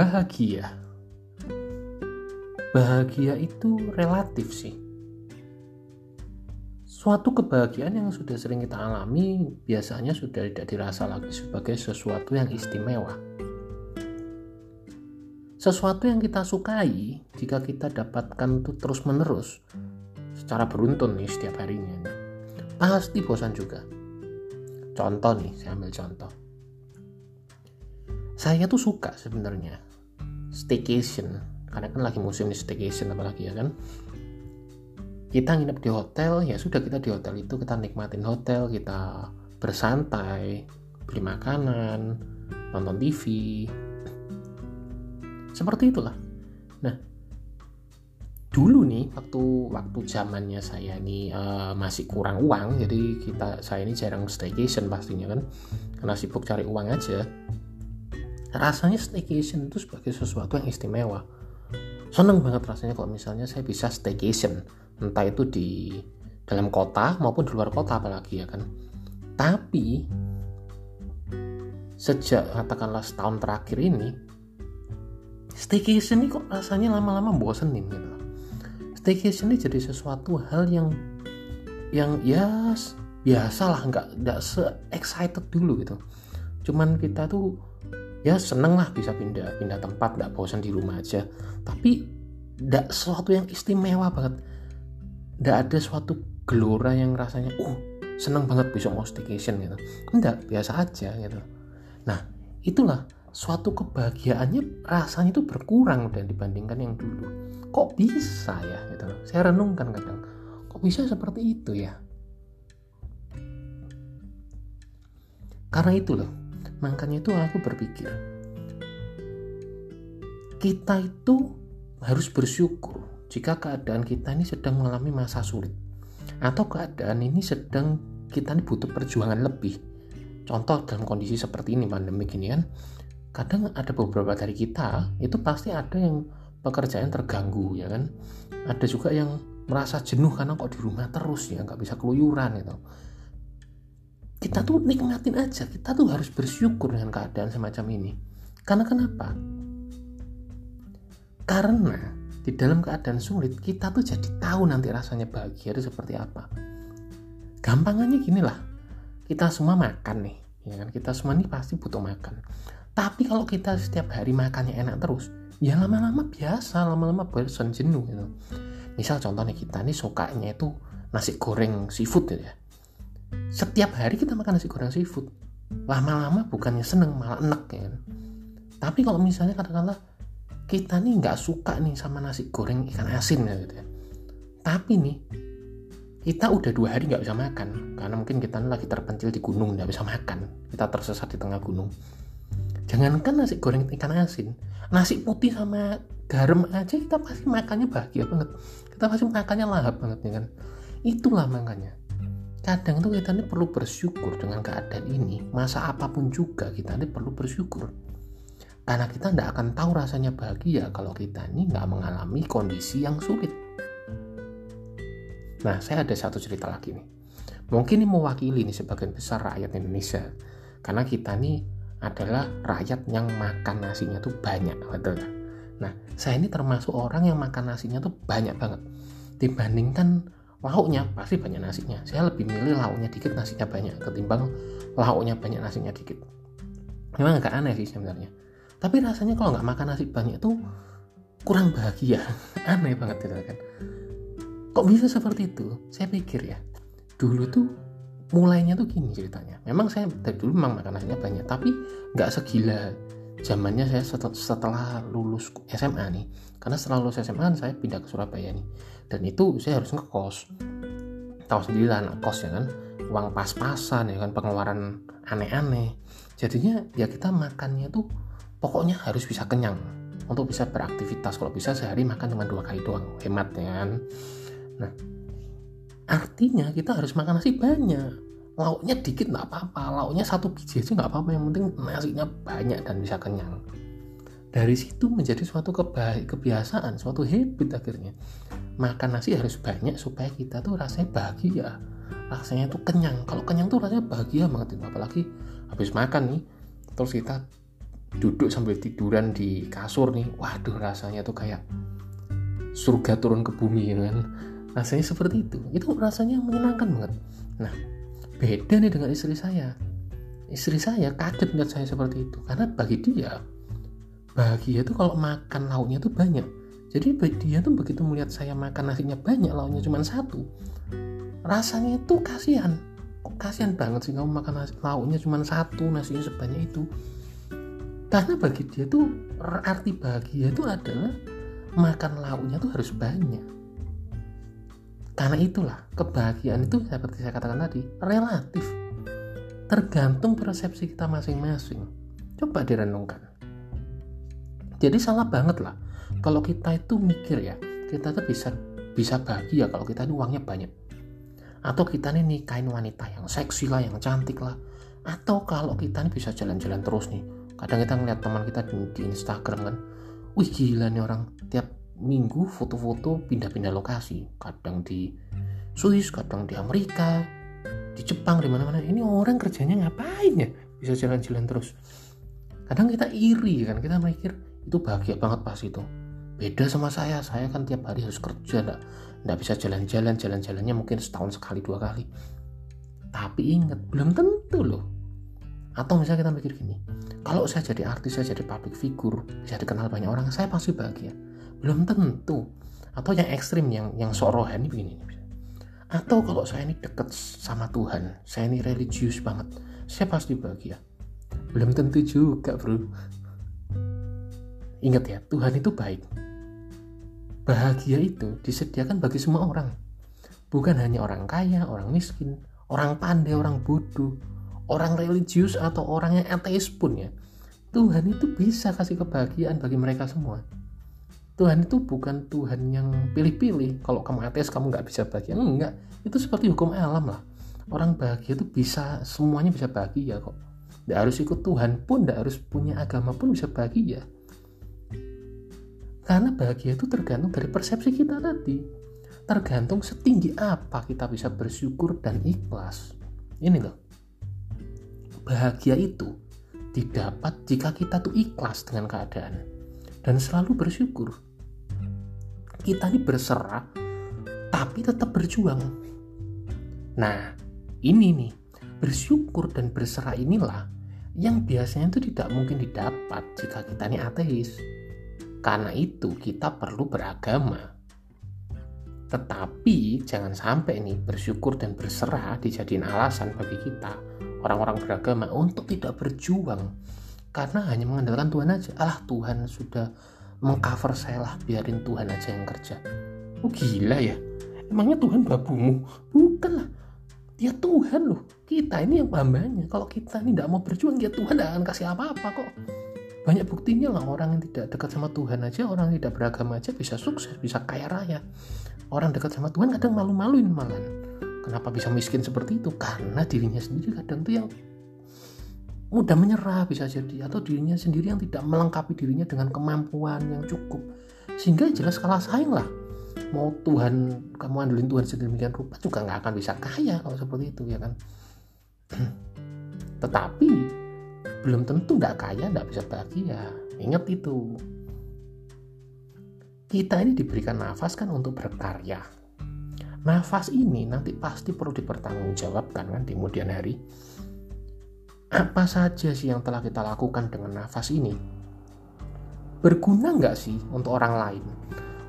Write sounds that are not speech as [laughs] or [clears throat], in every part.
bahagia. Bahagia itu relatif sih. Suatu kebahagiaan yang sudah sering kita alami biasanya sudah tidak dirasa lagi sebagai sesuatu yang istimewa. Sesuatu yang kita sukai jika kita dapatkan itu terus menerus secara beruntun nih setiap harinya pasti bosan juga. Contoh nih saya ambil contoh. Saya tuh suka sebenarnya staycation. Karena kan lagi musim staycation apalagi ya kan. Kita nginep di hotel ya sudah kita di hotel itu kita nikmatin hotel kita bersantai beli makanan nonton TV seperti itulah. Nah dulu nih waktu waktu zamannya saya ini uh, masih kurang uang jadi kita saya ini jarang staycation pastinya kan. Karena sibuk cari uang aja rasanya staycation itu sebagai sesuatu yang istimewa. Seneng banget rasanya kalau misalnya saya bisa staycation entah itu di dalam kota maupun di luar kota apalagi ya kan? Tapi sejak katakanlah setahun terakhir ini staycation ini kok rasanya lama-lama bosenin gitu staycation ini jadi sesuatu hal yang yang ya biasa lah nggak nggak se excited dulu gitu. Cuman kita tuh ya seneng lah bisa pindah pindah tempat nggak bosan di rumah aja. Tapi nggak sesuatu yang istimewa banget. Nggak ada suatu gelora yang rasanya uh seneng banget bisa mau staycation gitu. Enggak biasa aja gitu. Nah itulah suatu kebahagiaannya rasanya itu berkurang dan dibandingkan yang dulu. Kok bisa ya gitu? Saya renungkan kadang. Kok bisa seperti itu ya? Karena itu loh makanya itu aku berpikir kita itu harus bersyukur jika keadaan kita ini sedang mengalami masa sulit atau keadaan ini sedang kita ini butuh perjuangan lebih. Contoh dalam kondisi seperti ini pandemi gini kan kadang ada beberapa dari kita itu pasti ada yang pekerjaan terganggu ya kan? Ada juga yang merasa jenuh karena kok di rumah terus ya nggak bisa keluyuran gitu kita tuh nikmatin aja. Kita tuh harus bersyukur dengan keadaan semacam ini. Karena kenapa? Karena di dalam keadaan sulit kita tuh jadi tahu nanti rasanya bahagia itu seperti apa. Gampangannya gini lah. Kita semua makan nih ya kan? Kita semua nih pasti butuh makan. Tapi kalau kita setiap hari makannya enak terus, ya lama-lama biasa, lama-lama bosan jenuh gitu. Misal contohnya kita nih sukanya itu nasi goreng seafood gitu ya. Setiap hari kita makan nasi goreng seafood, lama-lama bukannya seneng malah enak ya kan. Tapi kalau misalnya katakanlah kita nih nggak suka nih sama nasi goreng ikan asin ya gitu ya. Tapi nih kita udah dua hari nggak bisa makan karena mungkin kita lagi terpencil di gunung nggak bisa makan. Kita tersesat di tengah gunung. Jangankan nasi goreng ikan asin nasi putih sama garam aja kita pasti makannya bahagia banget. Kita pasti makannya lahap banget ya kan? Itulah makanya kadang tuh kita ini perlu bersyukur dengan keadaan ini. Masa apa pun juga kita ini perlu bersyukur. Karena kita tidak akan tahu rasanya bahagia kalau kita ini nggak mengalami kondisi yang sulit. Nah saya ada satu cerita lagi nih. Mungkin ini mewakili nih sebagian besar rakyat Indonesia. Karena kita nih adalah rakyat yang makan nasinya tuh banyak betul? Nah, saya ini termasuk orang yang makan nasinya tuh banyak banget. Dibandingkan lauknya, pasti banyak nasinya. Saya lebih milih lauknya dikit, nasinya banyak ketimbang lauknya banyak, nasinya dikit. Memang agak aneh sih sebenarnya. Tapi rasanya kalau nggak makan nasi banyak tuh kurang bahagia. [laughs] aneh banget gitu kan. Kok bisa seperti itu? Saya pikir ya, dulu tuh mulainya tuh gini ceritanya memang saya dari dulu memang makan nasinya banyak tapi nggak segila zamannya saya setelah lulus SMA nih karena setelah lulus SMA kan saya pindah ke Surabaya nih. Dan itu saya harus ngekos. Tahu sendiri lah anak kos ya kan uang pas-pasan ya kan pengeluaran aneh-aneh. Jadinya ya kita makannya tuh pokoknya harus bisa kenyang. Untuk bisa beraktivitas kalau bisa sehari makan cuma dua kali doang hemat ya kan. Nah artinya kita harus makan nasi banyak lauknya dikit nggak apa-apa lauknya satu biji aja nggak apa-apa yang penting nasinya banyak dan bisa kenyang. Dari situ menjadi suatu kebiasaan suatu habit akhirnya. Makan nasi harus banyak supaya kita tuh rasanya bahagia. Rasanya tuh kenyang. Kalau kenyang tuh rasanya bahagia banget apalagi habis makan nih terus kita duduk sambil tiduran di kasur nih waduh rasanya tuh kayak surga turun ke bumi kan? Rasanya seperti itu. Itu rasanya menyenangkan banget. Nah beda nih dengan istri saya. Istri saya kaget melihat saya seperti itu. Karena bagi dia bahagia tuh kalau makan lauknya tuh banyak. Jadi dia tuh begitu melihat saya makan nasinya banyak lauknya cuma satu rasanya itu kasihan. Kok kasihan banget sih kamu makan nasi, lauknya cuma satu nasinya sebanyak itu? Karena bagi dia tuh arti bahagia itu adalah makan lauknya tuh harus banyak karena itulah kebahagiaan itu seperti saya katakan tadi relatif. Tergantung persepsi kita masing-masing. Coba direnungkan. Jadi salah banget lah kalau kita itu mikir ya kita tuh bisa bisa bahagia kalau kita ini uangnya banyak. Atau kita nih nikahin wanita yang seksi lah yang cantik lah. Atau kalau kita nih bisa jalan-jalan terus nih. Kadang kita ngeliat teman kita di, di Instagram kan wih gila nih orang tiap minggu foto-foto pindah-pindah lokasi. Kadang di Swiss kadang di Amerika di Jepang di mana-mana. Ini orang kerjanya ngapain ya? Bisa jalan-jalan terus. Kadang kita iri kan kita mikir itu bahagia banget pas itu. Beda sama saya. Saya kan tiap hari harus kerja enggak, enggak bisa jalan-jalan. Jalan-jalannya mungkin setahun sekali dua kali. Tapi ingat belum tentu loh. Atau misalnya kita mikir gini kalau saya jadi artis saya jadi public figure bisa dikenal banyak orang saya pasti bahagia belum tentu atau yang ekstrim yang yang sok rohani begini atau kalau saya ini deket sama Tuhan saya ini religius banget saya pasti bahagia belum tentu juga bro Ingat ya, Tuhan itu baik. Bahagia itu disediakan bagi semua orang. Bukan hanya orang kaya, orang miskin, orang pandai, orang bodoh, orang religius atau orang yang ateis pun ya. Tuhan itu bisa kasih kebahagiaan bagi mereka semua. Tuhan itu bukan Tuhan yang pilih-pilih. Kalau kamu ateis kamu nggak bisa bahagia. Enggak. Itu seperti hukum alam lah. Orang bahagia itu bisa, semuanya bisa bahagia kok. Tidak harus ikut Tuhan pun, tidak harus punya agama pun bisa bahagia. Karena bahagia itu tergantung dari persepsi kita tadi. Tergantung setinggi apa kita bisa bersyukur dan ikhlas. Ini loh. Bahagia itu didapat jika kita tuh ikhlas dengan keadaan dan selalu bersyukur. Kita ini berserah tapi tetap berjuang. Nah, ini nih, bersyukur dan berserah inilah yang biasanya itu tidak mungkin didapat jika kita ini ateis karena itu kita perlu beragama. Tetapi jangan sampai nih bersyukur dan berserah dijadiin alasan bagi kita orang-orang beragama untuk tidak berjuang karena hanya mengandalkan Tuhan aja. Ah Tuhan sudah mengcover saya lah biarin Tuhan aja yang kerja. Oh gila ya. Emangnya Tuhan babumu? Bukan lah. Dia Tuhan loh. Kita ini yang hambanya. Kalau kita ini tidak mau berjuang, ya Tuhan tidak akan kasih apa-apa kok banyak buktinya lah orang yang tidak dekat sama Tuhan aja orang yang tidak beragama aja bisa sukses bisa kaya raya orang dekat sama Tuhan kadang malu-maluin malah kenapa bisa miskin seperti itu karena dirinya sendiri kadang tuh yang mudah menyerah bisa jadi atau dirinya sendiri yang tidak melengkapi dirinya dengan kemampuan yang cukup. Sehingga jelas kalah saing lah. Mau Tuhan kamu andalin Tuhan sedemikian rupa juga nggak akan bisa kaya kalau seperti itu ya kan? [clears throat] Tetapi belum tentu tidak kaya tidak bisa bahagia. Ingat itu. Kita ini diberikan nafas kan untuk berkarya. Nafas ini nanti pasti perlu dipertanggungjawabkan kan di kemudian hari apa saja sih yang telah kita lakukan dengan nafas ini? Berguna nggak sih untuk orang lain?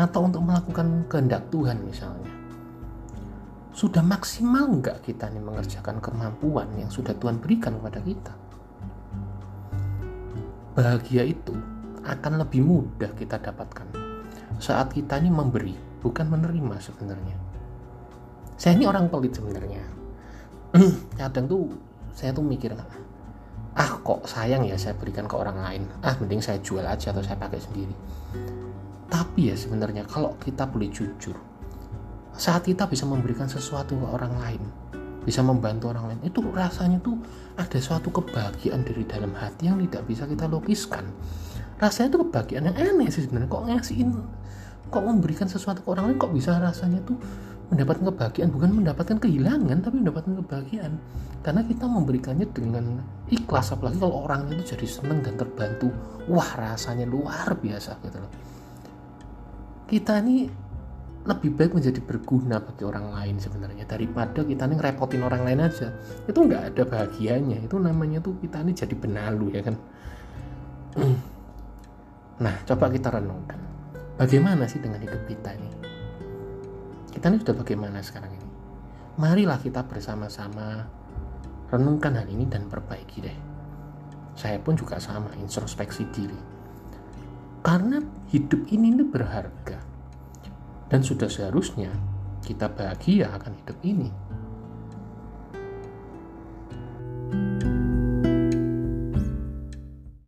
Atau untuk melakukan kehendak Tuhan misalnya? Sudah maksimal nggak kita nih mengerjakan kemampuan yang sudah Tuhan berikan kepada kita? Bahagia itu akan lebih mudah kita dapatkan saat kita ini memberi bukan menerima sebenarnya. Saya ini orang pelit sebenarnya. [clears throat] Kadang tuh saya tuh mikir ah kok sayang ya saya berikan ke orang lain? Ah mending saya jual aja atau saya pakai sendiri. Tapi ya sebenarnya kalau kita boleh jujur saat kita bisa memberikan sesuatu ke orang lain bisa membantu orang lain itu rasanya tuh ada suatu kebahagiaan dari dalam hati yang tidak bisa kita lukiskan rasanya tuh kebahagiaan yang aneh sih sebenarnya. Kok ngasihin kok memberikan sesuatu ke orang lain kok bisa rasanya tuh mendapatkan kebahagiaan bukan mendapatkan kehilangan tapi mendapatkan kebahagiaan. Karena kita memberikannya dengan ikhlas apalagi kalau orang itu jadi seneng dan terbantu. Wah rasanya luar biasa gitu loh. Kita ini lebih baik menjadi berguna bagi orang lain sebenarnya daripada kita ini ngerepotin orang lain aja. Itu nggak ada bahagianya. Itu namanya tuh kita ini jadi benalu ya kan? [clears throat] Nah coba kita renungkan. Bagaimana sih dengan hidup kita ini kita ini sudah bagaimana sekarang ini? Marilah kita bersama-sama renungkan hal ini dan perbaiki deh. Saya pun juga sama introspeksi diri. Karena hidup ini ini berharga. Dan sudah seharusnya kita bahagia akan hidup ini.